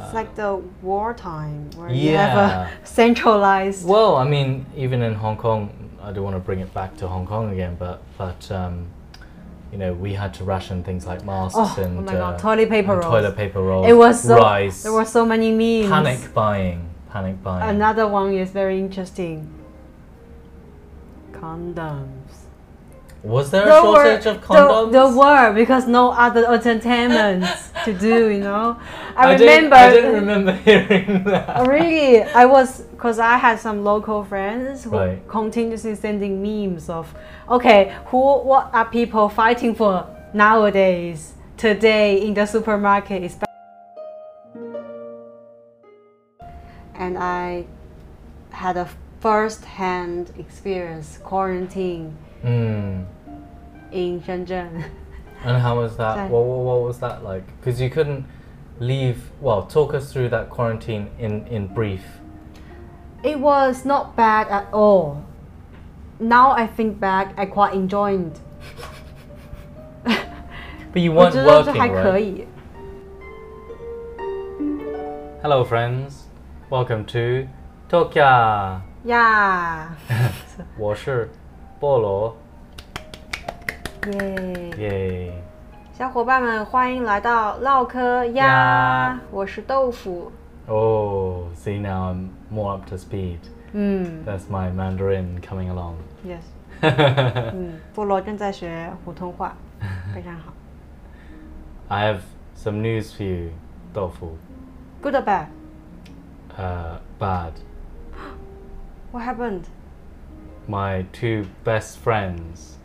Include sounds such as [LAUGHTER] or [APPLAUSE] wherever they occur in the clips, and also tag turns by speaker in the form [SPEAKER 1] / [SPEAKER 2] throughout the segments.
[SPEAKER 1] It's like the wartime where you have a [LAUGHS] centralized.
[SPEAKER 2] Well, I mean, even in Hong Kong, I don't want to bring it back to Hong Kong again, but but um, you know, we had to ration things like masks
[SPEAKER 1] Oh, oh
[SPEAKER 2] and
[SPEAKER 1] God,
[SPEAKER 2] uh,
[SPEAKER 1] toilet paper rolls.
[SPEAKER 2] toilet paper rolls.
[SPEAKER 1] It was so.
[SPEAKER 2] rice.
[SPEAKER 1] There were so many memes.
[SPEAKER 2] panic buying, panic buying.
[SPEAKER 1] Another one is very interesting. Condoms.
[SPEAKER 2] Was there a
[SPEAKER 1] There were-
[SPEAKER 2] shortage of condoms?
[SPEAKER 1] There, there were because no other entertainments to do. You know, I,
[SPEAKER 2] I didn't-
[SPEAKER 1] remember.
[SPEAKER 2] I didn't remember hearing that.
[SPEAKER 1] Oh, really, I was because I had some local friends who
[SPEAKER 2] Right.
[SPEAKER 1] continuously sending memes of, okay, who what are people fighting for nowadays today in the supermarket is. And I had a first-hand experience quarantine
[SPEAKER 2] Mm.
[SPEAKER 1] in Shenzhen. [LAUGHS]
[SPEAKER 2] And how was that?
[SPEAKER 1] Sorry.
[SPEAKER 2] What, what, what was that like? Because you couldn't leave. Well, talk us through that quarantine in in brief.
[SPEAKER 1] It was not bad at all. Now I think back, I quite enjoyed. [LAUGHS]
[SPEAKER 2] But you
[SPEAKER 1] 我
[SPEAKER 2] weren't
[SPEAKER 1] 觉得这还
[SPEAKER 2] working,
[SPEAKER 1] 可
[SPEAKER 2] right?
[SPEAKER 1] 以。
[SPEAKER 2] Hello, friends. Welcome to Tokyo.
[SPEAKER 1] 呀，[LAUGHS]
[SPEAKER 2] 我是菠萝。
[SPEAKER 1] 耶！
[SPEAKER 2] 耶！
[SPEAKER 1] 小伙伴们，欢迎来到唠嗑呀
[SPEAKER 2] 呀！
[SPEAKER 1] 我是豆腐。
[SPEAKER 2] Oh, see now I'm more up to speed.
[SPEAKER 1] 嗯
[SPEAKER 2] That's my Mandarin coming along.
[SPEAKER 1] ，yes， [LAUGHS]
[SPEAKER 2] I
[SPEAKER 1] 嗯，菠萝正在学普通话，非常好。
[SPEAKER 2] have some news for you, 豆腐.
[SPEAKER 1] Good or bad?
[SPEAKER 2] Uh, bad.
[SPEAKER 1] What happened?
[SPEAKER 2] My two best friends,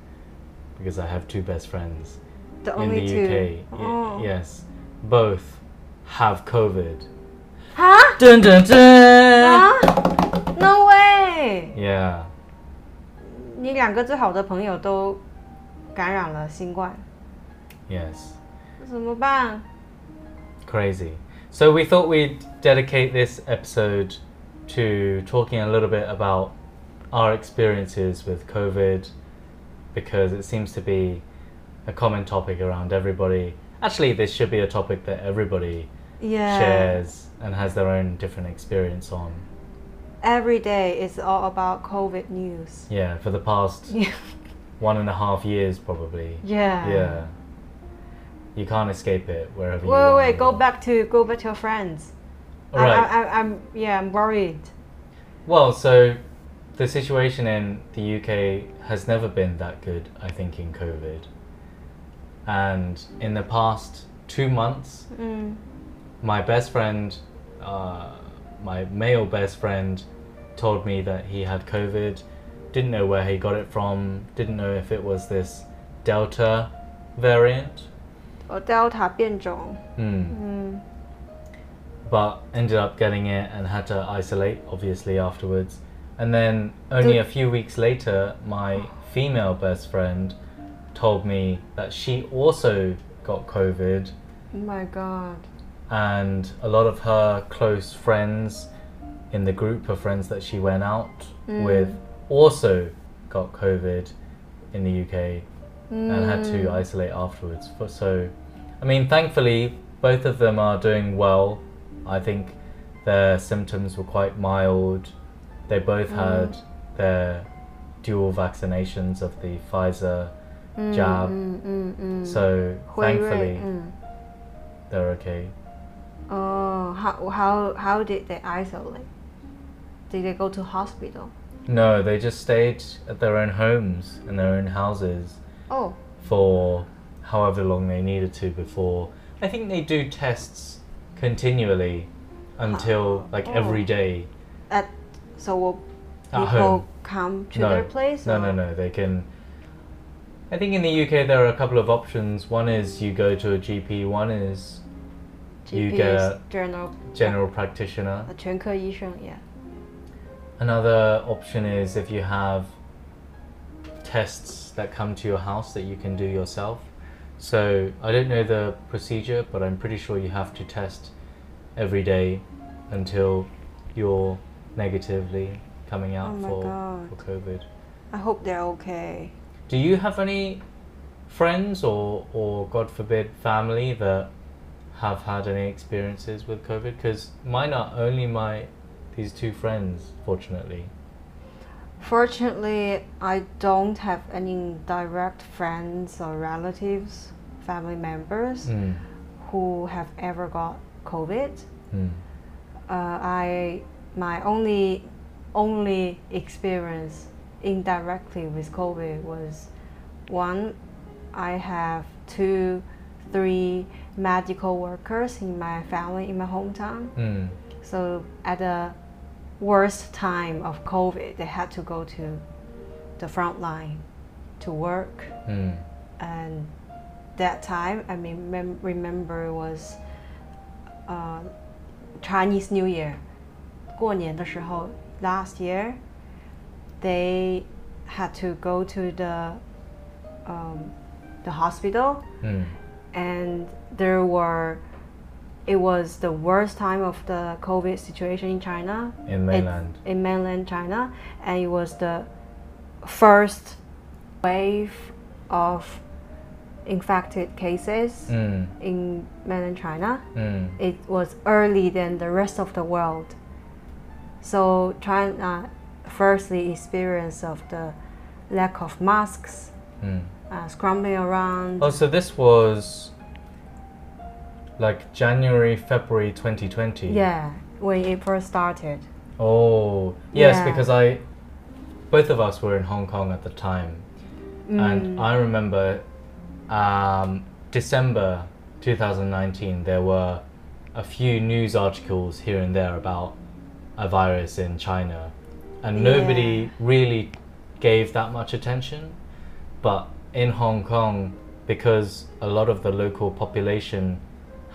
[SPEAKER 2] because I have two best friends
[SPEAKER 1] The
[SPEAKER 2] in
[SPEAKER 1] only
[SPEAKER 2] the
[SPEAKER 1] two.
[SPEAKER 2] UK. y-
[SPEAKER 1] Oh.
[SPEAKER 2] yes, both have COVID.
[SPEAKER 1] 哈
[SPEAKER 2] Dun dun dun.
[SPEAKER 1] 啊？No way！
[SPEAKER 2] Yeah.
[SPEAKER 1] 你两个最好的朋友都感染了新冠，
[SPEAKER 2] Yes.
[SPEAKER 1] 怎么办？
[SPEAKER 2] Crazy. So we thought we'd dedicate this episode to talking a little bit about our experiences with COVID because it seems to be a common topic around everybody. Actually, this should be a topic that everybody
[SPEAKER 1] Yeah.
[SPEAKER 2] shares and has their own different experience on.
[SPEAKER 1] Every day is all about COVID news.
[SPEAKER 2] Yeah, for the past [LAUGHS] one and a half years, probably.
[SPEAKER 1] Yeah.
[SPEAKER 2] Yeah. You can't escape it wherever you
[SPEAKER 1] Wait,
[SPEAKER 2] are.
[SPEAKER 1] wait,
[SPEAKER 2] the
[SPEAKER 1] go back to go back to your friends. I,
[SPEAKER 2] Right.
[SPEAKER 1] I, I, I'm yeah, I'm worried.
[SPEAKER 2] Well, so the situation in the UK has never been that good, I think, in COVID. And in the past two months,
[SPEAKER 1] mm.
[SPEAKER 2] my best friend, uh, my male best friend, told me that he had COVID, didn't know where he got it from, didn't know if it was this Delta variant.
[SPEAKER 1] Or Delta 变种.
[SPEAKER 2] Mm.
[SPEAKER 1] Mm.
[SPEAKER 2] But ended up getting it and had to isolate, obviously, afterwards and then only
[SPEAKER 1] Did-
[SPEAKER 2] a few weeks later my female best friend told me that she also got covid
[SPEAKER 1] Oh my god.
[SPEAKER 2] and a lot of her close friends in the group of friends that she went out
[SPEAKER 1] Mm.
[SPEAKER 2] with also got covid in the UK and had to
[SPEAKER 1] Mm.
[SPEAKER 2] isolate afterwards. So, I mean, thankfully, both of them are doing well. I think their symptoms were quite mild. They both mm. had their dual vaccinations of the Pfizer mm, jab.
[SPEAKER 1] Mm, mm, mm.
[SPEAKER 2] so thankfully,
[SPEAKER 1] mm.
[SPEAKER 2] they're okay.
[SPEAKER 1] Oh, how, how, how did they isolate? Did they go to hospital?
[SPEAKER 2] No, they just stayed at their own homes and their own houses.
[SPEAKER 1] Oh.
[SPEAKER 2] For however long they needed to before. I think they do tests continually until like
[SPEAKER 1] oh.
[SPEAKER 2] every day.
[SPEAKER 1] At so will
[SPEAKER 2] At
[SPEAKER 1] people
[SPEAKER 2] home.
[SPEAKER 1] come to
[SPEAKER 2] no,
[SPEAKER 1] their place?
[SPEAKER 2] no,
[SPEAKER 1] or-
[SPEAKER 2] no, no. They can. I think in the UK there are a couple of options. One is you go to a GP. One is you
[SPEAKER 1] GP
[SPEAKER 2] get
[SPEAKER 1] is
[SPEAKER 2] a
[SPEAKER 1] general
[SPEAKER 2] general practitioner.
[SPEAKER 1] 呃全科医生，yeah.
[SPEAKER 2] Another option is if you have tests that come to your house that you can do yourself. So I don't know the procedure, but I'm pretty sure you have to test every day until you're negatively coming out
[SPEAKER 1] Oh
[SPEAKER 2] for,
[SPEAKER 1] God.
[SPEAKER 2] for COVID.
[SPEAKER 1] I hope they're okay.
[SPEAKER 2] Do you have any friends or, or God forbid family that have had any experiences with COVID? Because mine are only my these two friends, fortunately.
[SPEAKER 1] Fortunately, I don't have any direct friends or relatives, family members
[SPEAKER 2] Mm.
[SPEAKER 1] who have ever got COVID.
[SPEAKER 2] Mm.
[SPEAKER 1] Uh, I my only only experience indirectly with COVID was one. I have two, three medical workers in my family in my hometown.
[SPEAKER 2] Mm.
[SPEAKER 1] So at the worst time of COVID, they had to go to the front line to work.
[SPEAKER 2] Mm.
[SPEAKER 1] And that time, I mean, mem- remember was uh, Chinese New Year. 过年的时候, last year, they had to go to the um, the hospital
[SPEAKER 2] Mm.
[SPEAKER 1] and there were it was the worst time of the covid situation in china
[SPEAKER 2] In
[SPEAKER 1] It-
[SPEAKER 2] mainland.
[SPEAKER 1] in mainland china and it was the first wave of infected cases
[SPEAKER 2] Mm.
[SPEAKER 1] in mainland china
[SPEAKER 2] Mm.
[SPEAKER 1] it was early than the rest of the world so china firstly experience of the lack of masks
[SPEAKER 2] Mm.
[SPEAKER 1] uh, scrambling around
[SPEAKER 2] Oh, so this was like January, February 2020.
[SPEAKER 1] Yeah, when it first started.
[SPEAKER 2] Oh, yes,
[SPEAKER 1] Yeah.
[SPEAKER 2] because I, both of us were in Hong Kong at the time, and
[SPEAKER 1] Mm.
[SPEAKER 2] I remember, um, December 2019. There were a few news articles here and there about a virus in China, and nobody really gave that much attention. But in Hong Kong, because a lot of the local population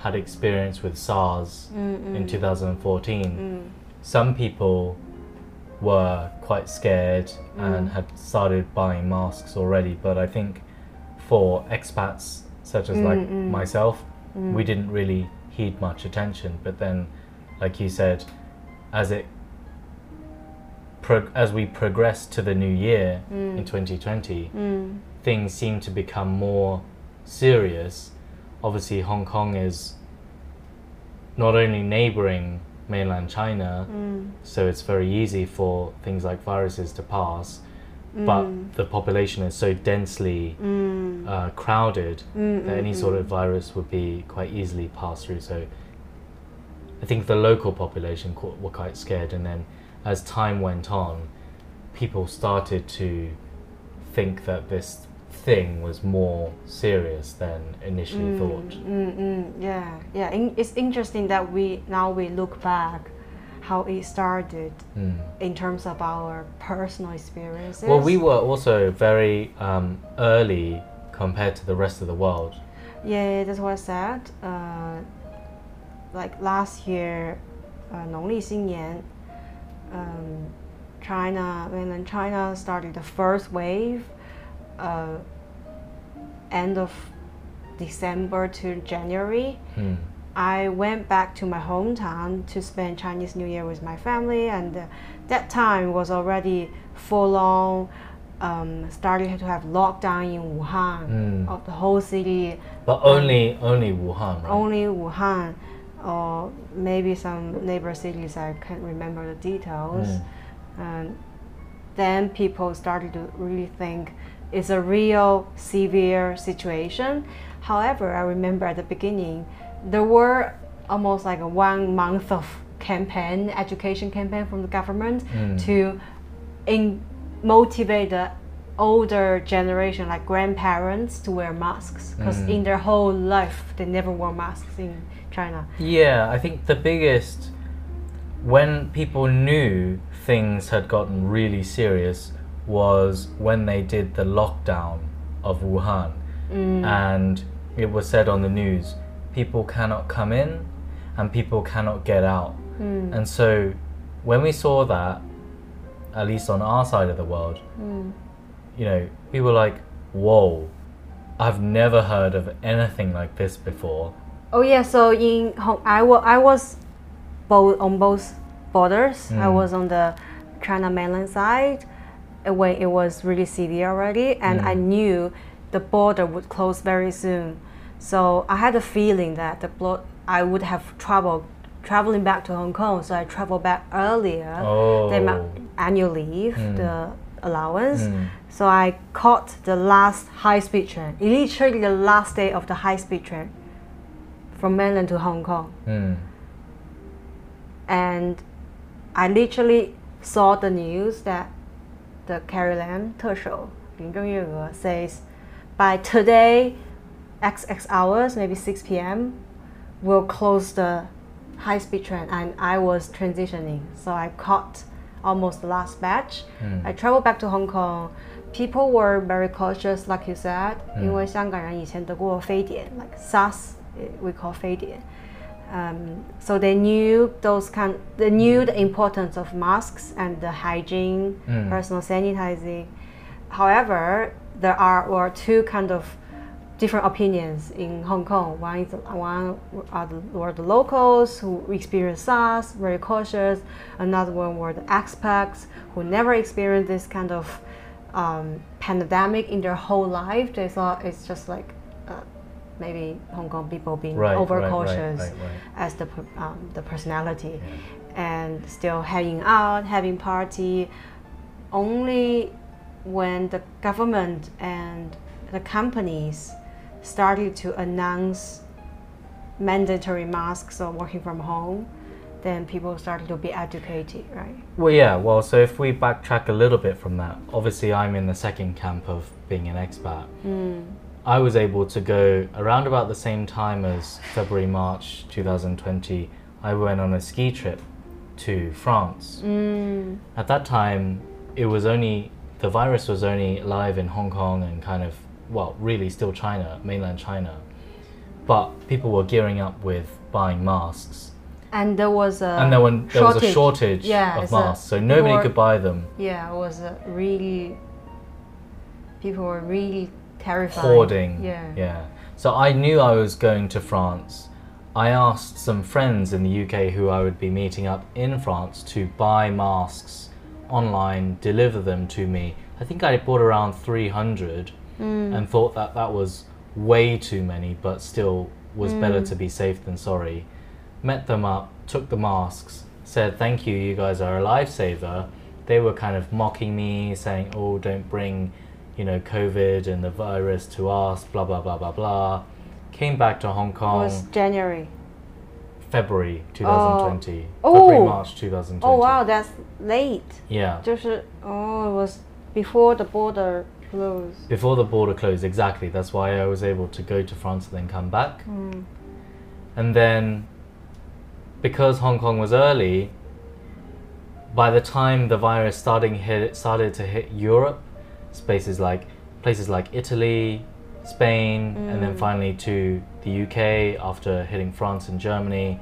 [SPEAKER 2] had experience with SARS
[SPEAKER 1] Mm,
[SPEAKER 2] in
[SPEAKER 1] mm,
[SPEAKER 2] 2014
[SPEAKER 1] mm,
[SPEAKER 2] some people were quite scared and
[SPEAKER 1] Mm.
[SPEAKER 2] had started buying masks already but i think for expats such as like
[SPEAKER 1] Mm, mm.
[SPEAKER 2] myself
[SPEAKER 1] mm.
[SPEAKER 2] we didn't really heed much attention but then like you said as it as we progress to the new year in
[SPEAKER 1] Mm.
[SPEAKER 2] 2020
[SPEAKER 1] mm,
[SPEAKER 2] things seem to become more serious. Obviously, Hong Kong is not only neighboring mainland China,
[SPEAKER 1] mm,
[SPEAKER 2] so it's very easy for things like viruses to pass,
[SPEAKER 1] mm,
[SPEAKER 2] but the population is so densely
[SPEAKER 1] mm,
[SPEAKER 2] uh, crowded
[SPEAKER 1] mm,
[SPEAKER 2] that any sort of virus would be quite easily passed through. So I think the local population were quite scared, and then as time went on, people started to think that this thing was more serious than initially
[SPEAKER 1] Mm,
[SPEAKER 2] thought.
[SPEAKER 1] mm, mm, yeah, yeah. In, it's interesting that we now we look back how it started
[SPEAKER 2] Mm.
[SPEAKER 1] in terms of our personal experiences.
[SPEAKER 2] Well, we were also very um, early compared to the rest of the world.
[SPEAKER 1] Yeah, that's what I said. Uh, like last year, uh, 农历新年, um, China, mainland China started the first wave, uh, end of December to January.
[SPEAKER 2] Mm.
[SPEAKER 1] I went back to my hometown to spend Chinese New Year with my family, and uh, that time was already full on. Um, started to have lockdown in Wuhan
[SPEAKER 2] Mm.
[SPEAKER 1] of the whole city
[SPEAKER 2] But only only Wuhan, right?
[SPEAKER 1] only Wuhan or maybe some neighbor cities I can't remember the details.
[SPEAKER 2] Mm.
[SPEAKER 1] And then people started to really think it's a real severe situation. However, I remember at the beginning there were almost like a one month of campaign, education campaign from the government
[SPEAKER 2] Mm.
[SPEAKER 1] to in motivate the older generation like grandparents to wear masks because
[SPEAKER 2] Mm.
[SPEAKER 1] in their whole life they never wore masks in China.
[SPEAKER 2] Yeah, I think the biggest when people knew things had gotten really serious was when they did the lockdown of Wuhan.
[SPEAKER 1] Mm.
[SPEAKER 2] And it was said on the news people cannot come in and people cannot get out.
[SPEAKER 1] Mm.
[SPEAKER 2] And so when we saw that, at least on our side of the world,
[SPEAKER 1] Mm.
[SPEAKER 2] you know, we were like, whoa, I've never heard of anything like this before.
[SPEAKER 1] Oh yeah, so in Hong, I wa- I was both on both borders. I
[SPEAKER 2] Mm.
[SPEAKER 1] was on the China mainland side uh, when it was really severe already, and I
[SPEAKER 2] Mm.
[SPEAKER 1] knew the border would close very soon. So I had a feeling that the blo- I would have trouble traveling back to Hong Kong, so I traveled back earlier
[SPEAKER 2] Oh.
[SPEAKER 1] than my annual leave,
[SPEAKER 2] Mm.
[SPEAKER 1] the allowance.
[SPEAKER 2] Mm.
[SPEAKER 1] So I caught the last high speed train, literally the last day of the high speed train from mainland to Hong Kong.
[SPEAKER 2] Mm.
[SPEAKER 1] And I literally saw the news that the Carrie Lam 特首林郑月娥 says by today XX hours, maybe 6 p.m., we'll close the high speed train. And I was transitioning, so I caught almost the last batch.
[SPEAKER 2] Mm.
[SPEAKER 1] I traveled back to Hong Kong. People were very cautious, like you said,
[SPEAKER 2] 嗯
[SPEAKER 1] 因为香港人以前得过非典，like SARS, eh, we call 非典。Um, so they knew those kind, they knew the importance of masks and the hygiene,
[SPEAKER 2] Mm.
[SPEAKER 1] personal sanitizing. However, there are were two kind of different opinions in Hong Kong. One is one are the, were the locals who experienced SARS, very cautious. Another one were the expats who never experienced this kind of um, pandemic in their whole life. They thought it's just like maybe Hong Kong people being
[SPEAKER 2] Right,
[SPEAKER 1] overcautious
[SPEAKER 2] right, right.
[SPEAKER 1] as the um, the personality, and still hanging out, having party. Only when the government and the companies started to announce mandatory masks or working from home, then people started to be educated, right?
[SPEAKER 2] Well, yeah. Well, so if we backtrack a little bit from that, obviously I'm in the second camp of being an expat.
[SPEAKER 1] Mm.
[SPEAKER 2] I was able to go around about the same time as February, March 2020. I went on a ski trip to France.
[SPEAKER 1] Mm.
[SPEAKER 2] At that time, it was only the virus was only live in Hong Kong and kind of well, really still China, mainland China. But people were gearing up with buying masks,
[SPEAKER 1] And there was a
[SPEAKER 2] and then when there was a shortage
[SPEAKER 1] Yeah,
[SPEAKER 2] of
[SPEAKER 1] it's a
[SPEAKER 2] masks, so nobody
[SPEAKER 1] more-
[SPEAKER 2] could buy them.
[SPEAKER 1] Yeah, it was a really. People were really terrified.
[SPEAKER 2] hoarding.
[SPEAKER 1] Yeah.
[SPEAKER 2] Yeah. So I knew I was going to France. I asked some friends in the UK who I would be meeting up in France to buy masks online, deliver them to me. I think I bought around 300
[SPEAKER 1] Mm.
[SPEAKER 2] and thought that that was way too many, but still was better
[SPEAKER 1] Mm.
[SPEAKER 2] to be safe than sorry. Met them up, took the masks, said, Thank you, you guys are a lifesaver. They were kind of mocking me, saying, Oh, don't bring, you know, COVID and the virus to us, blah, blah, blah, blah, blah. Came back to Hong Kong.
[SPEAKER 1] It was January.
[SPEAKER 2] February 2020.
[SPEAKER 1] Oh.
[SPEAKER 2] February,
[SPEAKER 1] Oh.
[SPEAKER 2] March 2020.
[SPEAKER 1] Oh wow, that's late.
[SPEAKER 2] Yeah.
[SPEAKER 1] 就是 oh, it was before the border closed.
[SPEAKER 2] Before the border closed, exactly. That's why I was able to go to France and then come back.
[SPEAKER 1] Mm.
[SPEAKER 2] And then, because Hong Kong was early, by the time the virus starting hit started to hit Europe, spaces like places like Italy, Spain, and then
[SPEAKER 1] Mm.
[SPEAKER 2] finally to the UK after hitting France and Germany,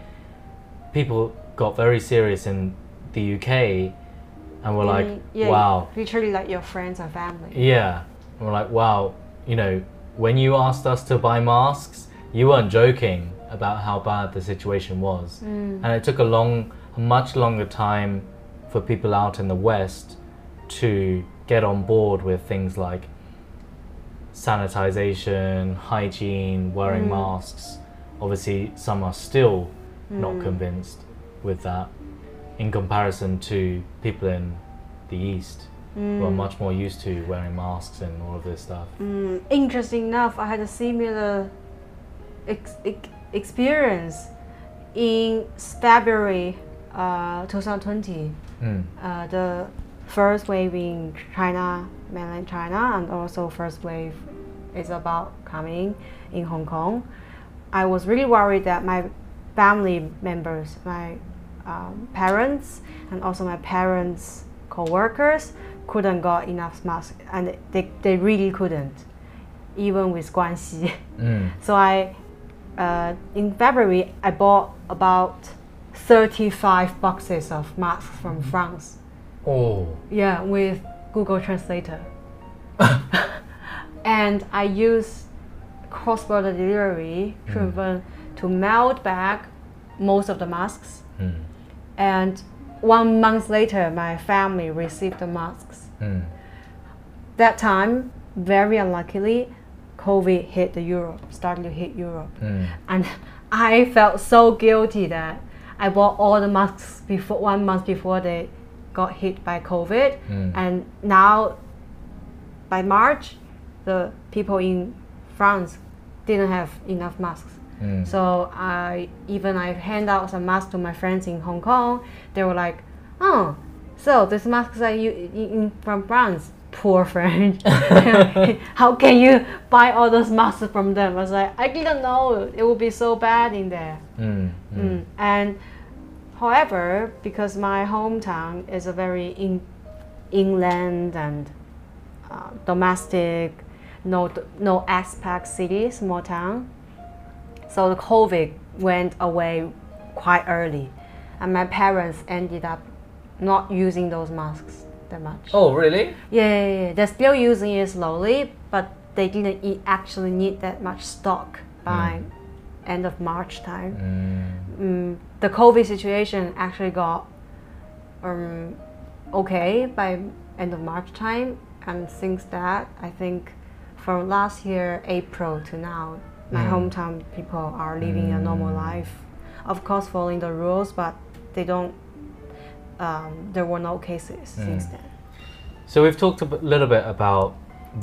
[SPEAKER 2] people got very serious in the UK, and were like,
[SPEAKER 1] Mm, yeah,
[SPEAKER 2] "Wow,
[SPEAKER 1] Literally like your friends and family.
[SPEAKER 2] yeah. And we're like, wow, you know, when you asked us to buy masks, you weren't joking about how bad the situation was.
[SPEAKER 1] Mm.
[SPEAKER 2] And it took a long, a much longer time for people out in the West to get on board with things like sanitization, hygiene, wearing
[SPEAKER 1] Mm.
[SPEAKER 2] masks. Obviously, some are still not
[SPEAKER 1] Mm.
[SPEAKER 2] convinced with that in comparison to people in the East who are
[SPEAKER 1] Mm.
[SPEAKER 2] much more used to wearing masks and all of this stuff.
[SPEAKER 1] Mm, interesting enough, I had a similar ex- ex- experience in February uh, 2020.
[SPEAKER 2] Mm.
[SPEAKER 1] Uh, the first wave in China, mainland China, and also first wave is about coming in Hong Kong. I was really worried that my family members, my um, parents, and also my parents' co-workers couldn't got enough masks, and they, they really couldn't, even with 关系. [LAUGHS]
[SPEAKER 2] Mm.
[SPEAKER 1] So I, uh, in February, I bought about 35 boxes of masks from France.
[SPEAKER 2] Oh.
[SPEAKER 1] Yeah, with Google Translator. [LAUGHS] and I use cross-border delivery driven to mail back most of the masks.
[SPEAKER 2] Mm.
[SPEAKER 1] And one month later, my family received the masks.
[SPEAKER 2] Mm.
[SPEAKER 1] That time, very unluckily, COVID hit the Europe, started to hit Europe.
[SPEAKER 2] Mm.
[SPEAKER 1] And [LAUGHS] I felt so guilty that I bought all the masks before one month before they got hit by COVID,
[SPEAKER 2] Mm.
[SPEAKER 1] and now by March, the people in France didn't have enough masks.
[SPEAKER 2] Mm.
[SPEAKER 1] So I even I hand out some masks to my friends in Hong Kong. They were like, "Oh, so these masks are you in, from France? [LAUGHS] Poor French. [LAUGHS] How can you buy all those masks from them?" I was like, "I didn't know it would be so bad in there."
[SPEAKER 2] Mm. Mm.
[SPEAKER 1] Mm. And however, because my hometown is a very in, inland and uh, domestic, no no expat city, small town, so the COVID went away quite early, and my parents ended up not using those masks that much.
[SPEAKER 2] Oh, really?
[SPEAKER 1] Yeah, yeah, yeah, they're still using it slowly, but they didn't e- actually need that much stock by end of March time
[SPEAKER 2] Mm.
[SPEAKER 1] mm, the COVID situation actually got um, okay by end of March time, and since that, I think from last year April to now, my
[SPEAKER 2] Mm.
[SPEAKER 1] hometown people are living a normal
[SPEAKER 2] Mm.
[SPEAKER 1] life. Of course, following the rules, but they don't. Um, there were no cases since
[SPEAKER 2] Mm.
[SPEAKER 1] then.
[SPEAKER 2] So we've talked a b- little bit about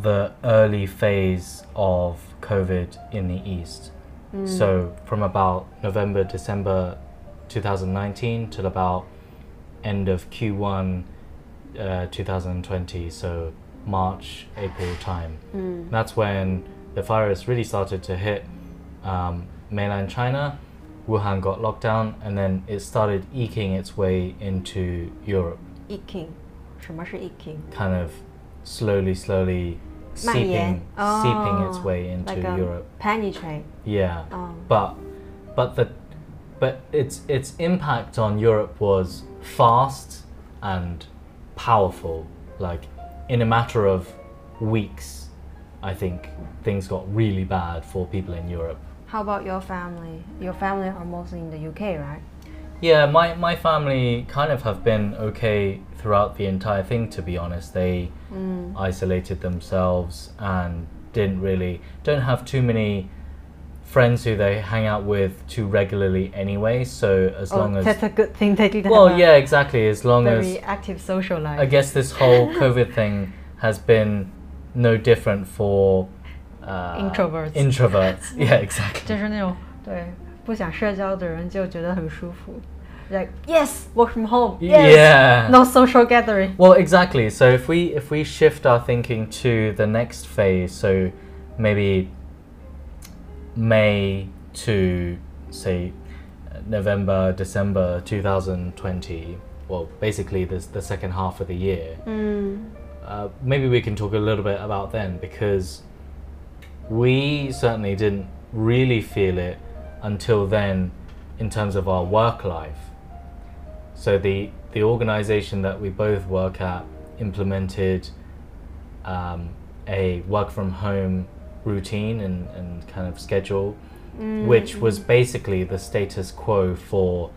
[SPEAKER 2] the early phase of COVID in the East.
[SPEAKER 1] Mm.
[SPEAKER 2] So from about November, December 2019 till about end of Q1 uh, 2020. So March, April time.
[SPEAKER 1] Mm.
[SPEAKER 2] That's when the virus really started to hit um, mainland China. Wuhan got locked down, and then it started eking its way into Europe,
[SPEAKER 1] Eking，什么是 eking？
[SPEAKER 2] kind of slowly, slowly
[SPEAKER 1] 蔓延
[SPEAKER 2] seeping, seeping its
[SPEAKER 1] Oh,
[SPEAKER 2] way into
[SPEAKER 1] like a
[SPEAKER 2] Europe.
[SPEAKER 1] penetrate.
[SPEAKER 2] Yeah,
[SPEAKER 1] Oh.
[SPEAKER 2] but but the but its its impact on Europe was fast and powerful. Like in a matter of weeks, I think things got really bad for people in Europe.
[SPEAKER 1] How about your family? Your family are mostly in the UK, right?
[SPEAKER 2] Yeah, my, my family kind of have been okay throughout the entire thing, to be honest. They
[SPEAKER 1] Mm.
[SPEAKER 2] isolated themselves and didn't really, don't have too many friends who they hang out with too regularly anyway. So as
[SPEAKER 1] Oh,
[SPEAKER 2] long as.
[SPEAKER 1] that's a good thing they didn't
[SPEAKER 2] Well,
[SPEAKER 1] have a
[SPEAKER 2] yeah, exactly. As long
[SPEAKER 1] very
[SPEAKER 2] as.
[SPEAKER 1] active social life.
[SPEAKER 2] I guess this whole [LAUGHS] COVID thing has been no different for. Uh,
[SPEAKER 1] Introverts.
[SPEAKER 2] Introverts. [LAUGHS] Yeah, exactly.
[SPEAKER 1] 就是那种对不想社交的人就觉得很舒服。Like yes, work from home. Yes,
[SPEAKER 2] Yeah.
[SPEAKER 1] no social gathering.
[SPEAKER 2] Well, exactly. So if we if we shift our thinking to the next phase, so maybe May to say November, December 2020. Well, basically this the second half of the year.
[SPEAKER 1] Mm.
[SPEAKER 2] Uh, maybe we can talk a little bit about then because we certainly didn't really feel it until then in terms of our work life. So the the organization that we both work at implemented um, a work from home routine and, and kind of schedule, mm. which was basically the status quo for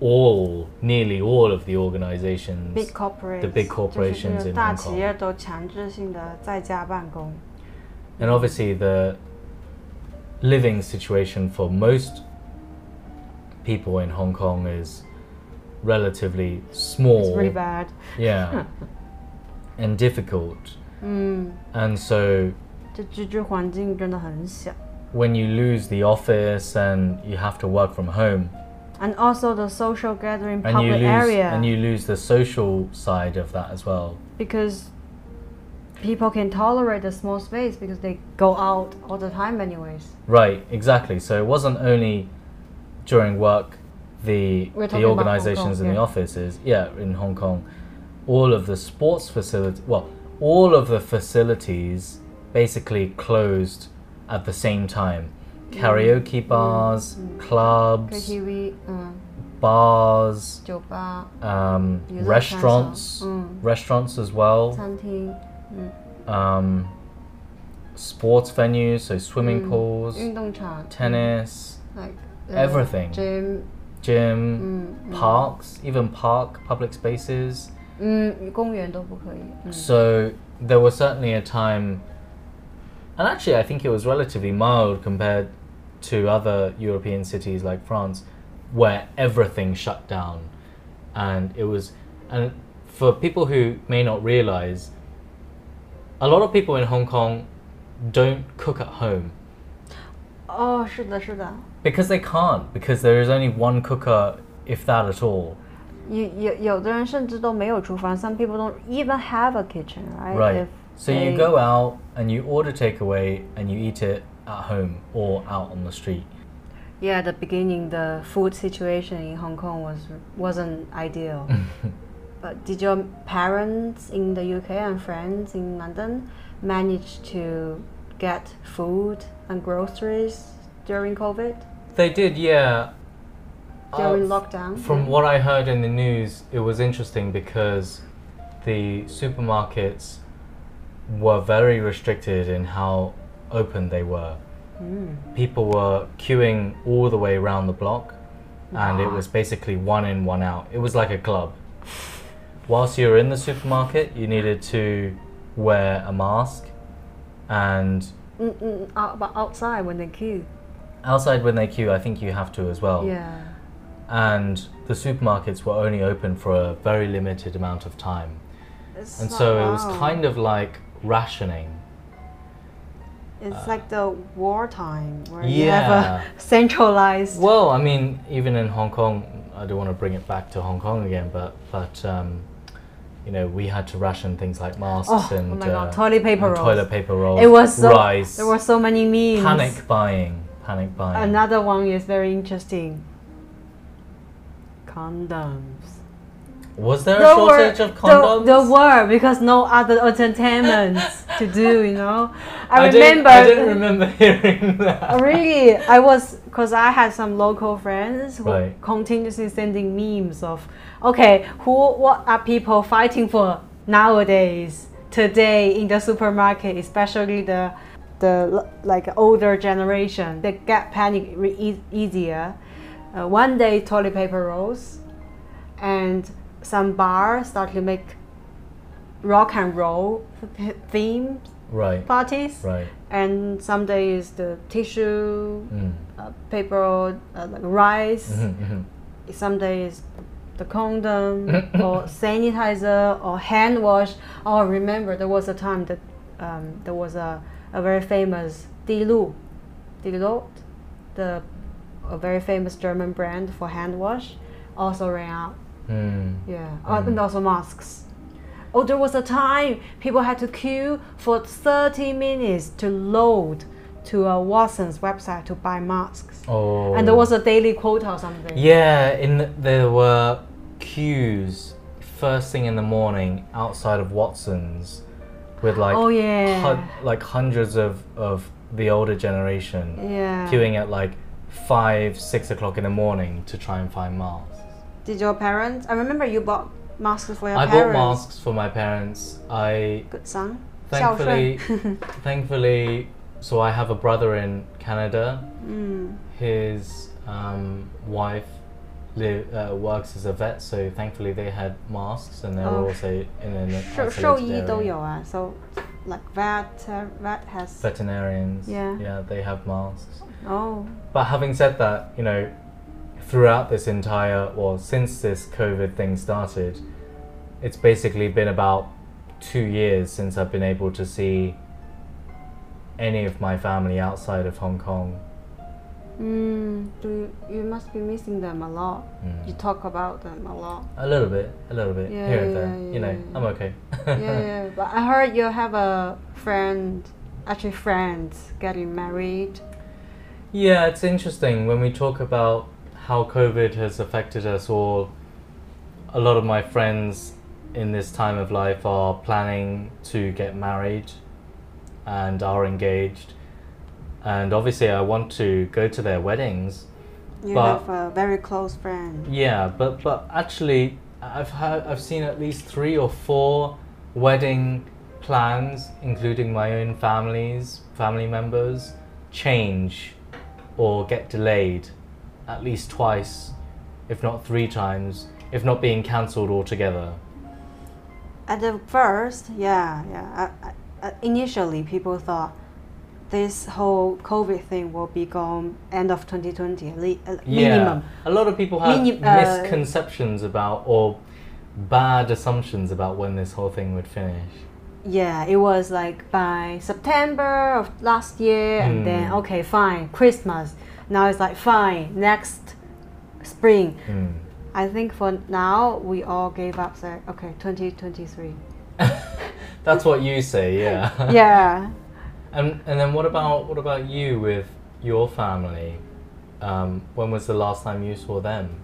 [SPEAKER 2] all, nearly all of the organizations,
[SPEAKER 1] big corporates,
[SPEAKER 2] the big corporations in Hong Kong. And obviously, the living situation for most people in Hong Kong is relatively small.
[SPEAKER 1] It's really bad.
[SPEAKER 2] Yeah. [LAUGHS] and difficult.
[SPEAKER 1] Mm.
[SPEAKER 2] And so
[SPEAKER 1] 这居住环境真的很小。
[SPEAKER 2] when you lose the office and you have to work from home,
[SPEAKER 1] And also the social gathering
[SPEAKER 2] and you
[SPEAKER 1] public
[SPEAKER 2] lose
[SPEAKER 1] area
[SPEAKER 2] and you lose the social side of that as well.
[SPEAKER 1] because people can tolerate the small space because they go out all the time anyways.
[SPEAKER 2] Right, exactly. So it wasn't only during work the
[SPEAKER 1] We're
[SPEAKER 2] the
[SPEAKER 1] talking about Hong
[SPEAKER 2] organizations
[SPEAKER 1] Kong,
[SPEAKER 2] in the
[SPEAKER 1] yeah.
[SPEAKER 2] offices, yeah, in Hong Kong, all of the sports facility, well, all of the facilities basically closed at the same time. Mm. Karaoke mm. bars, mm.
[SPEAKER 1] clubs, uh,
[SPEAKER 2] bars, um, restaurants, restaurants as well, um, sports venues, so swimming pools, tennis,
[SPEAKER 1] like uh,
[SPEAKER 2] everything,
[SPEAKER 1] gym,
[SPEAKER 2] gym, parks, even park, public spaces. So there was certainly a time and actually I think it was relatively mild compared to other European cities like France, where everything shut down, and it was, and for people who may not realize, a lot of people in Hong Kong don't cook at home
[SPEAKER 1] 哦，是的，是的。
[SPEAKER 2] because they can't because there is only one cooker if that at all.
[SPEAKER 1] 有有有的人甚至都没有厨房，some people don't even have a kitchen, right?
[SPEAKER 2] Right.
[SPEAKER 1] If
[SPEAKER 2] So you
[SPEAKER 1] they-
[SPEAKER 2] go out and you order takeaway and you eat it at home or out on the street.
[SPEAKER 1] Yeah, at the beginning, the food situation in Hong Kong was wasn't ideal. [LAUGHS] but did your parents in the UK and friends in London manage to get food and groceries during COVID
[SPEAKER 2] They did, yeah.
[SPEAKER 1] during
[SPEAKER 2] Uh,
[SPEAKER 1] lockdown?
[SPEAKER 2] From
[SPEAKER 1] Yeah.
[SPEAKER 2] what I heard in the news, it was interesting because the supermarkets were very restricted in how open they were.
[SPEAKER 1] Mm.
[SPEAKER 2] People were queuing all the way around the block, and it was basically one in, one out. It was like a club. Whilst you were in the supermarket, you needed to wear a mask, and
[SPEAKER 1] Mm, mm, out, but outside when they queue.
[SPEAKER 2] outside when they queue, I think you have to as well.
[SPEAKER 1] Yeah.
[SPEAKER 2] and the supermarkets were only open for a very limited amount of time.
[SPEAKER 1] It's
[SPEAKER 2] And
[SPEAKER 1] not-
[SPEAKER 2] so it was kind of like rationing.
[SPEAKER 1] It's like the wartime where you have a [LAUGHS] centralized.
[SPEAKER 2] Well, I mean, even in Hong Kong, I don't want to bring it back to Hong Kong again, but but um, you know, we had to ration things like masks
[SPEAKER 1] Oh,
[SPEAKER 2] and
[SPEAKER 1] oh god,
[SPEAKER 2] uh,
[SPEAKER 1] toilet paper rolls.
[SPEAKER 2] toilet paper rolls,
[SPEAKER 1] It was so
[SPEAKER 2] rice,
[SPEAKER 1] there were so many memes.
[SPEAKER 2] panic buying, panic buying.
[SPEAKER 1] Another one is very interesting. Condoms.
[SPEAKER 2] Was there a
[SPEAKER 1] There were-
[SPEAKER 2] shortage of condoms?
[SPEAKER 1] There, there were because no other entertainments [LAUGHS] to do. You know, I,
[SPEAKER 2] didn't-
[SPEAKER 1] remember.
[SPEAKER 2] I didn't remember hearing that.
[SPEAKER 1] Really, I was because I had some local friends who
[SPEAKER 2] Right.
[SPEAKER 1] continuously sending memes of, okay, who what are people fighting for nowadays today in the supermarket, especially the the like older generation, they get panic re- e- easier. Uh, one day toilet paper rolls, and some bar start to make rock and roll th- themed
[SPEAKER 2] Right,
[SPEAKER 1] parties.
[SPEAKER 2] Right.
[SPEAKER 1] and some days the tissue
[SPEAKER 2] Mm.
[SPEAKER 1] uh, paper uh, like rice.
[SPEAKER 2] Mhm, mhm.
[SPEAKER 1] some days the condom [LAUGHS] or sanitizer or hand wash. Oh remember there was a time that um, there was a, a very famous Dilu. Dilot the a very famous German brand for hand wash. Also ran out
[SPEAKER 2] Mm.
[SPEAKER 1] yeah, uh, and also masks. Oh, there was a time people had to queue for 30 minutes to load to a Watson's website to buy masks.
[SPEAKER 2] Oh.
[SPEAKER 1] And there was a daily quota or something.
[SPEAKER 2] Yeah, in the, there were queues first thing in the morning outside of Watson's with like
[SPEAKER 1] oh, yeah.
[SPEAKER 2] hun- like hundreds of, of the older generation
[SPEAKER 1] yeah.
[SPEAKER 2] queuing at like five, six o'clock in the morning to try and find masks.
[SPEAKER 1] Did your parents? I remember you bought masks for your
[SPEAKER 2] I
[SPEAKER 1] parents.
[SPEAKER 2] bought masks for my parents. I
[SPEAKER 1] good son.
[SPEAKER 2] Thankfully, [LAUGHS] [LAUGHS] thankfully, so I have a brother in Canada.
[SPEAKER 1] Mm.
[SPEAKER 2] His um, wife live, uh, works as a vet, so thankfully they had masks and they were
[SPEAKER 1] oh.
[SPEAKER 2] also in an isolated
[SPEAKER 1] So like vet, uh, vet has
[SPEAKER 2] veterinarians.
[SPEAKER 1] Yeah,
[SPEAKER 2] yeah, they have masks.
[SPEAKER 1] Oh.
[SPEAKER 2] But having said that, you know, throughout this entire, well, since this COVID thing started, it's basically been about two years since I've been able to see any of my family outside of Hong Kong.
[SPEAKER 1] mm, do you, you must be missing them a lot
[SPEAKER 2] Mm.
[SPEAKER 1] you talk about them a lot
[SPEAKER 2] A little bit, a little bit
[SPEAKER 1] Yeah,
[SPEAKER 2] here and there.
[SPEAKER 1] yeah,
[SPEAKER 2] you know. I'm okay.
[SPEAKER 1] yeah, yeah. [LAUGHS] But I heard you have a friend, actually friends, getting married.
[SPEAKER 2] Yeah, it's interesting when we talk about how COVID has affected us all. A lot of my friends in this time of life are planning to get married and are engaged. And obviously, I want to go to their weddings.
[SPEAKER 1] You
[SPEAKER 2] But-
[SPEAKER 1] have a very close friend.
[SPEAKER 2] Yeah, but but actually, I've had I've seen at least three or four wedding plans, including my own family's family members, change or get delayed at least twice, if not three times, if not being cancelled altogether.
[SPEAKER 1] At the first, yeah, yeah. I, I, initially, people thought this whole COVID thing will be gone end of 2020 at le- uh,
[SPEAKER 2] Yeah.
[SPEAKER 1] minimum.
[SPEAKER 2] A lot of people have
[SPEAKER 1] Minim- uh,
[SPEAKER 2] misconceptions about or bad assumptions about when this whole thing would finish.
[SPEAKER 1] Yeah, it was like by September of last year, and then
[SPEAKER 2] Mm.
[SPEAKER 1] okay, fine, Christmas. Now it's like fine, next spring.
[SPEAKER 2] Mm.
[SPEAKER 1] I think for now we all gave up. Say okay, 2023. [LAUGHS]
[SPEAKER 2] That's what you say, yeah. [LAUGHS]
[SPEAKER 1] yeah.
[SPEAKER 2] And and then what about what about you with your family? Um, when was the last time you saw them?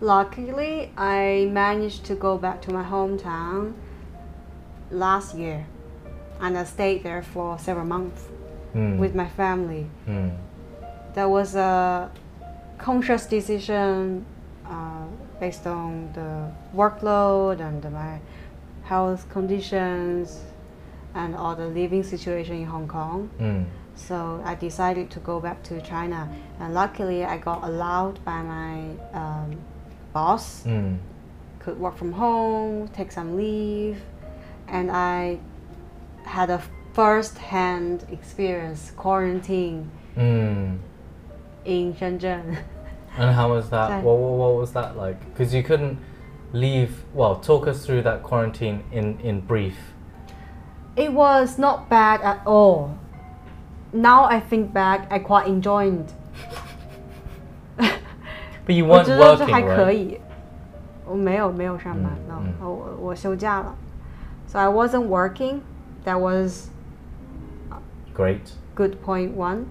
[SPEAKER 1] Luckily, I managed to go back to my hometown last year, and I stayed there for several months
[SPEAKER 2] Mm.
[SPEAKER 1] with my family.
[SPEAKER 2] Mm.
[SPEAKER 1] That was a conscious decision uh, based on the workload and my health conditions and all the living situation in Hong Kong.
[SPEAKER 2] Mm.
[SPEAKER 1] So I decided to go back to China, and luckily I got allowed by my um, boss.
[SPEAKER 2] Mm.
[SPEAKER 1] Could work from home, take some leave, and I had a first-hand experience quarantine
[SPEAKER 2] Mm
[SPEAKER 1] in Shenzhen.
[SPEAKER 2] And how was that?
[SPEAKER 1] Okay.
[SPEAKER 2] What, what, what was that like? Because you couldn't leave. Well, talk us through that quarantine in, in brief.
[SPEAKER 1] It was not bad at all. Now I think back, I quite enjoyed. [LAUGHS]
[SPEAKER 2] But you [LAUGHS]
[SPEAKER 1] 我
[SPEAKER 2] weren't
[SPEAKER 1] 觉得这
[SPEAKER 2] working,
[SPEAKER 1] 还可
[SPEAKER 2] right?
[SPEAKER 1] 以。我没有没有上班
[SPEAKER 2] 嗯
[SPEAKER 1] no，
[SPEAKER 2] 嗯
[SPEAKER 1] 我我休假了。So I wasn't working. That was
[SPEAKER 2] Great.
[SPEAKER 1] good point one.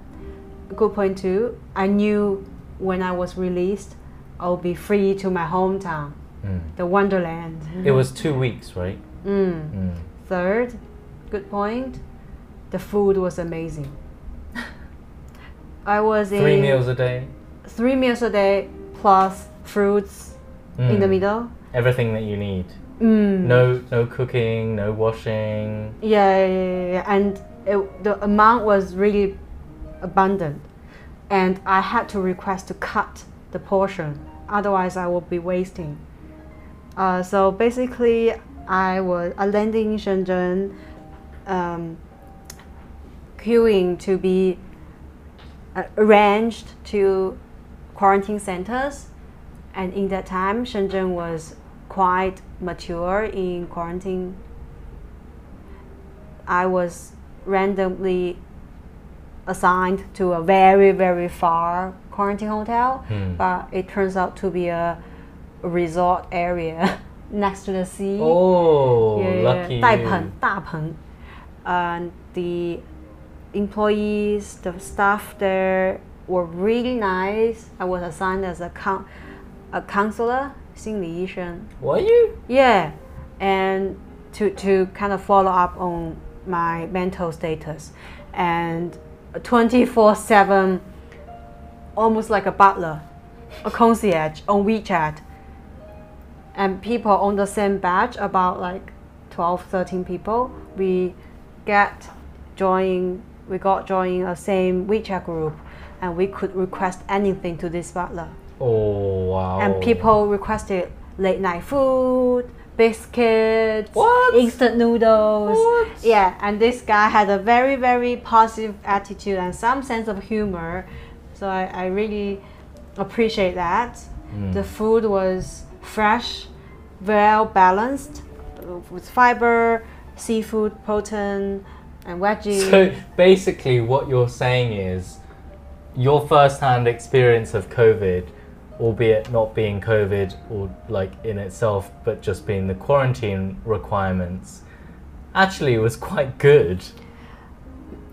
[SPEAKER 1] Good point too. I knew when I was released, I'll be free to my hometown,
[SPEAKER 2] Mm.
[SPEAKER 1] the Wonderland.
[SPEAKER 2] It was two weeks, right?
[SPEAKER 1] Mm.
[SPEAKER 2] Mm.
[SPEAKER 1] Third, good point. The food was amazing. I was in
[SPEAKER 2] Three meals a day.
[SPEAKER 1] three meals a day plus fruits in the
[SPEAKER 2] Mm.
[SPEAKER 1] middle.
[SPEAKER 2] Everything that you need.
[SPEAKER 1] Mm.
[SPEAKER 2] No, no cooking, no washing.
[SPEAKER 1] Yeah, yeah, yeah, yeah. and it, the amount was really abundant, and I had to request to cut the portion, otherwise I would be wasting. Uh, so basically, I was I landed in Shenzhen, um, queuing to be uh, arranged to quarantine centers, and in that time, Shenzhen was quite mature in quarantine. I was randomly assigned to a very, very far quarantine hotel,
[SPEAKER 2] mm.
[SPEAKER 1] but it turns out to be a resort area [LAUGHS] next to the sea.
[SPEAKER 2] Oh,
[SPEAKER 1] yeah,
[SPEAKER 2] lucky.
[SPEAKER 1] 大鹏,大鹏. And the employees, the staff there were really nice. I was assigned as a, con- a counselor,
[SPEAKER 2] Were you?
[SPEAKER 1] Yeah. And to, to kind of follow up on my mental status. And twenty four seven, almost like a butler, a concierge on WeChat, and people on the same batch, about like 12, 13 people, we get join we got join a same WeChat group, and we could request anything to this butler
[SPEAKER 2] Oh wow.
[SPEAKER 1] and people requested late night food, biscuits,
[SPEAKER 2] What?
[SPEAKER 1] instant noodles.
[SPEAKER 2] What?
[SPEAKER 1] Yeah, and this guy had a very, very positive attitude and some sense of humor. So I, I really appreciate that.
[SPEAKER 2] Mm.
[SPEAKER 1] The food was fresh, well balanced, with fiber, seafood, protein, and veggies.
[SPEAKER 2] So basically, what you're saying is your first-hand experience of COVID, albeit not being COVID or like in itself, but just being the quarantine requirements, actually was quite good.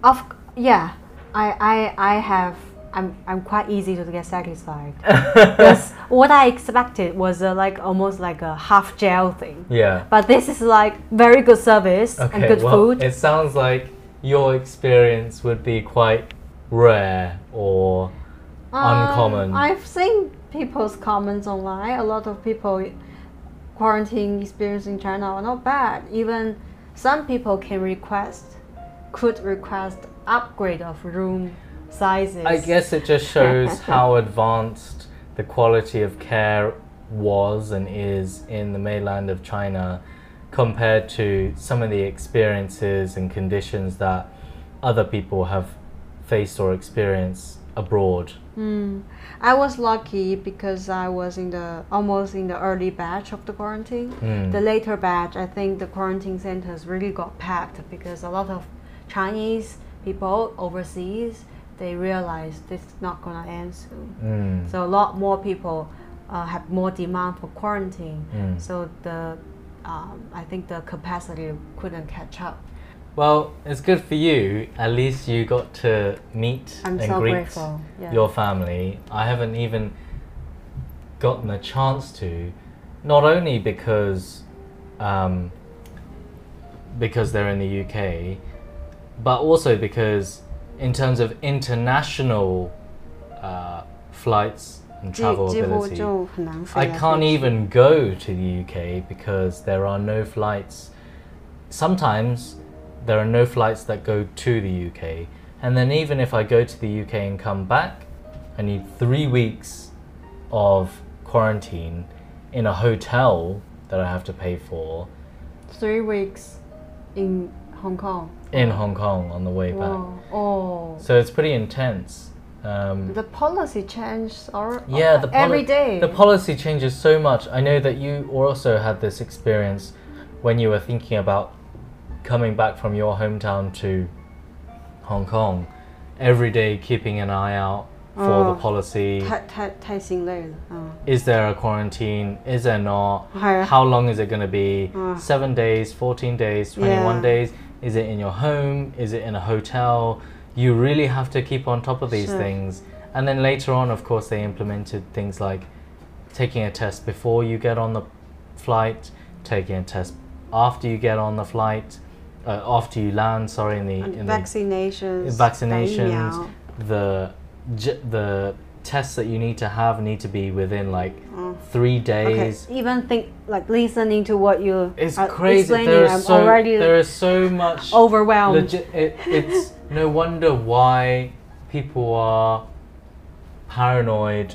[SPEAKER 1] of yeah, I, I, I have. I'm, I'm quite easy to get satisfied. [LAUGHS] Because what I expected was like almost like a half gel thing.
[SPEAKER 2] yeah.
[SPEAKER 1] But this is like very good service
[SPEAKER 2] Okay.
[SPEAKER 1] and good
[SPEAKER 2] well,
[SPEAKER 1] food.
[SPEAKER 2] it sounds like your experience would be quite rare or uncommon.
[SPEAKER 1] Um, I've seen people's comments online. A lot of people quarantine experience in China are not bad. Even some people can request, could request upgrade of room sizes.
[SPEAKER 2] I guess it just shows [LAUGHS] how advanced the quality of care was and is in the mainland of China compared to some of the experiences and conditions that other people have faced or experienced abroad?
[SPEAKER 1] Mm. I was lucky because I was in the almost in the early batch of the quarantine.
[SPEAKER 2] Mm.
[SPEAKER 1] The later batch, I think the quarantine centers really got packed because a lot of Chinese people overseas they realized this is not gonna end soon.
[SPEAKER 2] Mm.
[SPEAKER 1] So a lot more people uh, have more demand for quarantine.
[SPEAKER 2] Mm.
[SPEAKER 1] So the um, I think the capacity couldn't catch up.
[SPEAKER 2] Well, it's good for you. At least you got to meet
[SPEAKER 1] I'm
[SPEAKER 2] and
[SPEAKER 1] so
[SPEAKER 2] greet your family. I haven't even gotten a chance to, not only because, um, because they're in the UK, but also because in terms of international uh, flights and travel ability, I can't even go to the UK because there are no flights. Sometimes there are no flights that go to the UK. And then even if I go to the UK and come back, I need three weeks of quarantine in a hotel that I have to pay for
[SPEAKER 1] three weeks in Hong Kong.
[SPEAKER 2] in Hong Kong on the way back.
[SPEAKER 1] Oh.
[SPEAKER 2] So it's pretty intense. Um,
[SPEAKER 1] The policy changes or
[SPEAKER 2] Yeah, the
[SPEAKER 1] every day.
[SPEAKER 2] The policy changes so much. I know that you also had this experience when you were thinking about coming back from your hometown to Hong Kong. Every day, keeping an eye out for
[SPEAKER 1] Oh.
[SPEAKER 2] the policy.
[SPEAKER 1] 太太太心累了，嗯，
[SPEAKER 2] Is there a quarantine? Is there not?
[SPEAKER 1] 还
[SPEAKER 2] How long is it going to be?
[SPEAKER 1] Uh.
[SPEAKER 2] Seven days, 14 days, 21
[SPEAKER 1] Yeah.
[SPEAKER 2] days? Is it in your home? Is it in a hotel? You really have to keep on top of these
[SPEAKER 1] Sure.
[SPEAKER 2] things. And then later on, of course, they implemented things like taking a test before you get on the flight, taking a test after you get on the flight, uh, after you land, sorry, in the in
[SPEAKER 1] vaccinations, the
[SPEAKER 2] vaccinations, the the tests that you need to have need to be within like
[SPEAKER 1] oh.
[SPEAKER 2] three days. Okay.
[SPEAKER 1] Even think like listening to what you
[SPEAKER 2] it's
[SPEAKER 1] are
[SPEAKER 2] crazy.
[SPEAKER 1] Explaining,
[SPEAKER 2] there is
[SPEAKER 1] I'm
[SPEAKER 2] so
[SPEAKER 1] already
[SPEAKER 2] there is so much
[SPEAKER 1] overwhelmed.
[SPEAKER 2] It, it's no wonder why people are paranoid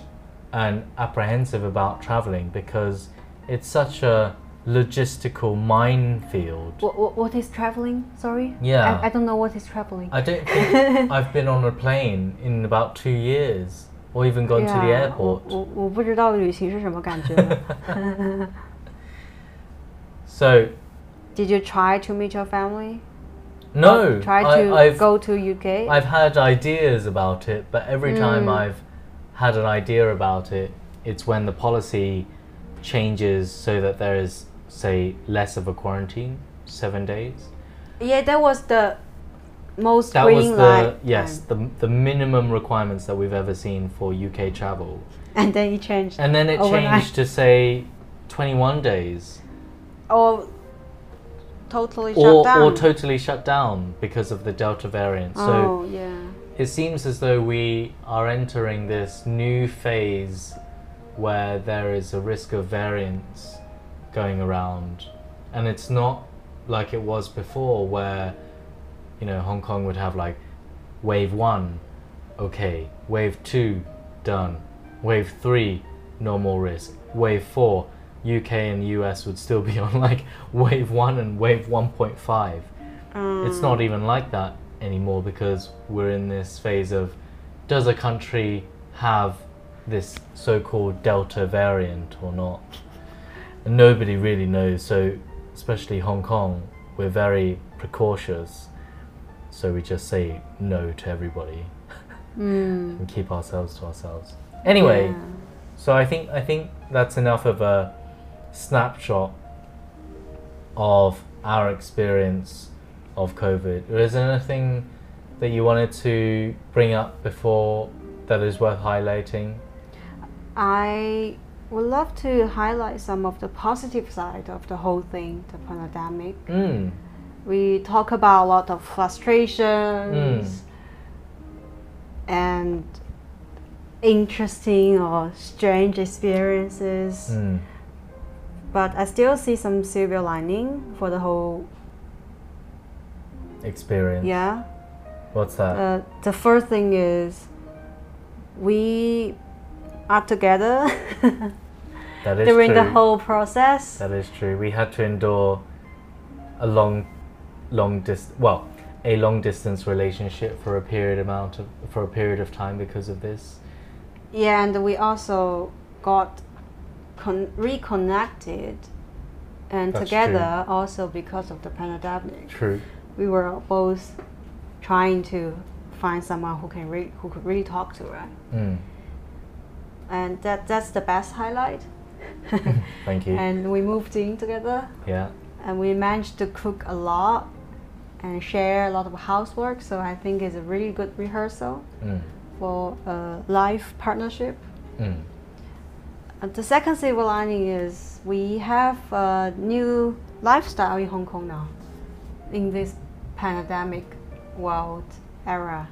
[SPEAKER 2] and apprehensive about traveling because it's such a logistical minefield.
[SPEAKER 1] What, what, what is traveling? Sorry.
[SPEAKER 2] Yeah.
[SPEAKER 1] I, I don't know what is traveling.
[SPEAKER 2] I don't [LAUGHS] think I've been on a plane in about two years, or even gone to the
[SPEAKER 1] Yeah,
[SPEAKER 2] airport. [LAUGHS]
[SPEAKER 1] 我我我不知道旅行是什么感觉。
[SPEAKER 2] So
[SPEAKER 1] Did you try to meet your family?
[SPEAKER 2] no,
[SPEAKER 1] Or try
[SPEAKER 2] I-
[SPEAKER 1] to
[SPEAKER 2] I've
[SPEAKER 1] go to UK.
[SPEAKER 2] I've had ideas about it, but every time
[SPEAKER 1] Mm.
[SPEAKER 2] I've had an idea about it, it's when the policy changes so that there is, say, less of a quarantine, seven days.
[SPEAKER 1] yeah, that was the most
[SPEAKER 2] That was the
[SPEAKER 1] light.
[SPEAKER 2] yes, the the minimum requirements that we've ever seen for UK travel,
[SPEAKER 1] and then it changed.
[SPEAKER 2] and then it
[SPEAKER 1] Overnight.
[SPEAKER 2] changed to say twenty-one days,
[SPEAKER 1] or totally shut
[SPEAKER 2] or
[SPEAKER 1] down.
[SPEAKER 2] or totally shut down because of the Delta variant. So.
[SPEAKER 1] oh yeah.
[SPEAKER 2] it seems as though we are entering this new phase where there is a risk of variants going around. And it's not like it was before where you know Hong Kong would have like wave 1 okay wave 2 done. Wave 3 no more risk. Wave 4 UK and US would still [LAUGHS] be on like wave 1 and wave 1.5 it's not um. even like that anymore because we're in this phase of does a country have this so-called delta variant or not nobody really knows so especially hong kong we're very precautious so we just say no to everybody
[SPEAKER 1] Mm,
[SPEAKER 2] and keep ourselves to ourselves anyway
[SPEAKER 1] yeah.
[SPEAKER 2] so I think I think that's enough of a snapshot of our experience of COVID. Is there anything that you wanted to bring up before that is worth highlighting?
[SPEAKER 1] I would love to highlight some of the positive side of the whole thing, the pandemic.
[SPEAKER 2] Mm.
[SPEAKER 1] We talk about a lot of frustrations
[SPEAKER 2] Mm.
[SPEAKER 1] and interesting or strange experiences,
[SPEAKER 2] Mm.
[SPEAKER 1] but I still see some silver lining for the whole.
[SPEAKER 2] Experience.
[SPEAKER 1] Yeah.
[SPEAKER 2] What's that?
[SPEAKER 1] Uh, the first thing is we are together [LAUGHS]
[SPEAKER 2] that is
[SPEAKER 1] during
[SPEAKER 2] true.
[SPEAKER 1] the whole process.
[SPEAKER 2] That is true. We had to endure a long, long distance. Well, a long distance relationship for a period amount of for a period of time because of this.
[SPEAKER 1] Yeah, and we also got con- reconnected and
[SPEAKER 2] That's
[SPEAKER 1] together also because of the pandemic.
[SPEAKER 2] True.
[SPEAKER 1] We were both trying to find someone who can re- who could really talk to, right?
[SPEAKER 2] Mm.
[SPEAKER 1] And that that's the best highlight. [LAUGHS]
[SPEAKER 2] Thank you.
[SPEAKER 1] and we moved in together
[SPEAKER 2] yeah.
[SPEAKER 1] and we managed to cook a lot and share a lot of housework. So I think it's a really good rehearsal
[SPEAKER 2] Mm.
[SPEAKER 1] for a life partnership.
[SPEAKER 2] Mm.
[SPEAKER 1] The second silver lining is we have a new lifestyle in Hong Kong now, in this pandemic world era.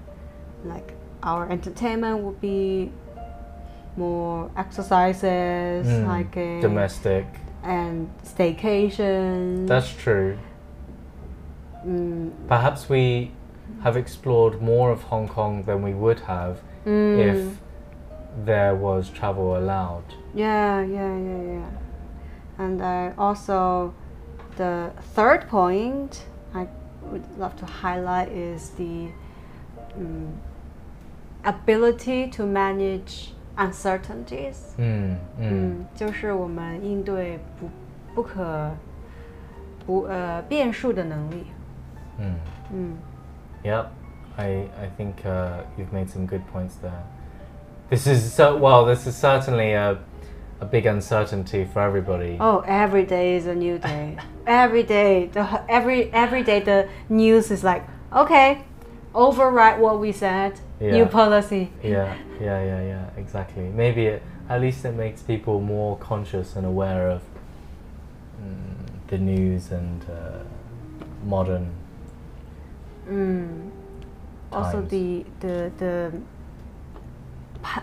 [SPEAKER 1] Like our entertainment would be more exercises,
[SPEAKER 2] Mm.
[SPEAKER 1] hiking,
[SPEAKER 2] Domestic.
[SPEAKER 1] and staycation.
[SPEAKER 2] That's true.
[SPEAKER 1] mm,
[SPEAKER 2] Perhaps we have explored more of Hong Kong than we would have
[SPEAKER 1] mm,
[SPEAKER 2] if there was travel allowed.
[SPEAKER 1] Yeah, yeah, yeah, yeah. And I also, the third point I would love to highlight is the um, ability to manage uncertainties.
[SPEAKER 2] 嗯嗯
[SPEAKER 1] 嗯，就是我们应对不不可不呃变数的能力。
[SPEAKER 2] 嗯。
[SPEAKER 1] 嗯
[SPEAKER 2] Yep, I I think uh, you've made some good points there. This is so well. This is certainly a a big uncertainty for everybody.
[SPEAKER 1] Oh, every day is a new day. every day, the h- every every day the news is like, okay, override what we said. New policy.
[SPEAKER 2] Yeah, yeah, yeah, yeah. Exactly. Maybe it, at least it makes people more conscious and aware of mm, the news and uh, modern.
[SPEAKER 1] Mm. Also, the the the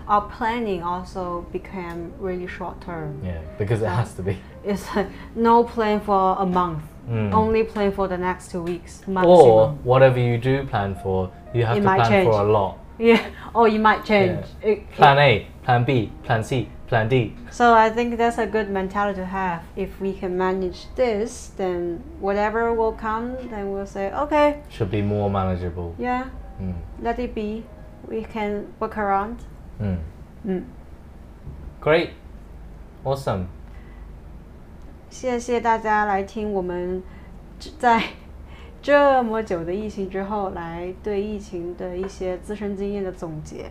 [SPEAKER 1] our planning also became really short term.
[SPEAKER 2] Yeah, because it
[SPEAKER 1] Yeah.
[SPEAKER 2] has to be.
[SPEAKER 1] It's like no plan for a month.
[SPEAKER 2] Mm.
[SPEAKER 1] Only plan for the next two weeks
[SPEAKER 2] Or whatever you do plan for, you have
[SPEAKER 1] It
[SPEAKER 2] to plan
[SPEAKER 1] change.
[SPEAKER 2] for a lot.
[SPEAKER 1] yeah. Or you might change.
[SPEAKER 2] Yeah.
[SPEAKER 1] It-
[SPEAKER 2] Plan A, Plan B, Plan C, Plan D.
[SPEAKER 1] So I think that's a good mentality to have. If we can manage this, then whatever will come, then we'll say, okay,
[SPEAKER 2] Should be more manageable.
[SPEAKER 1] yeah,
[SPEAKER 2] Mm.
[SPEAKER 1] let it be. We can work around.
[SPEAKER 2] Mm.
[SPEAKER 1] Mm.
[SPEAKER 2] Great. Awesome.
[SPEAKER 1] 谢谢大家来听我们在 [LAUGHS] 这么久的疫情之后，来对疫情的一些自身经验的总结。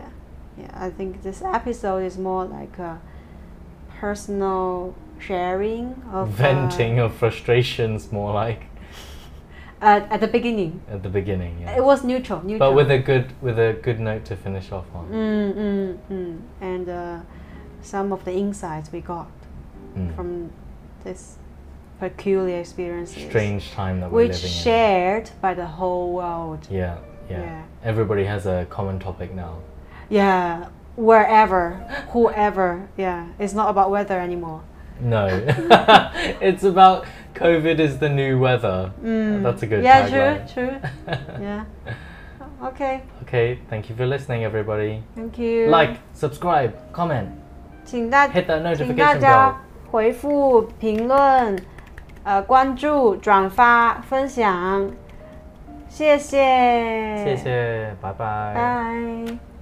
[SPEAKER 1] Yeah, I think this episode is more like a personal sharing of uh,
[SPEAKER 2] Venting of frustrations, more like
[SPEAKER 1] uh, at the beginning.
[SPEAKER 2] at the beginning. Yeah.
[SPEAKER 1] It was neutral, neutral.
[SPEAKER 2] but with a good with a good note to finish off on.
[SPEAKER 1] Mm, mm, mm. And uh, some of the insights we got
[SPEAKER 2] Mm.
[SPEAKER 1] from this peculiar experiences,
[SPEAKER 2] Strange time that we're
[SPEAKER 1] which
[SPEAKER 2] living
[SPEAKER 1] shared by the whole world.
[SPEAKER 2] in. Yeah, yeah,
[SPEAKER 1] Yeah.
[SPEAKER 2] Everybody has a common topic now.
[SPEAKER 1] Yeah, wherever, whoever. Yeah, it's not about weather anymore.
[SPEAKER 2] No, [LAUGHS] [LAUGHS] it's about COVID is the new weather.
[SPEAKER 1] Mm.
[SPEAKER 2] That's a good
[SPEAKER 1] Yeah,
[SPEAKER 2] tagline.
[SPEAKER 1] true, true. [LAUGHS] yeah. Okay,
[SPEAKER 2] Okay, thank you for listening, everybody.
[SPEAKER 1] thank you.
[SPEAKER 2] Like, subscribe, comment,
[SPEAKER 1] 请大
[SPEAKER 2] hit that
[SPEAKER 1] 请大
[SPEAKER 2] notification
[SPEAKER 1] 家
[SPEAKER 2] bell.
[SPEAKER 1] 回复、评论、 呃关注、转发、分享，谢谢，
[SPEAKER 2] 谢谢，拜拜。
[SPEAKER 1] 拜。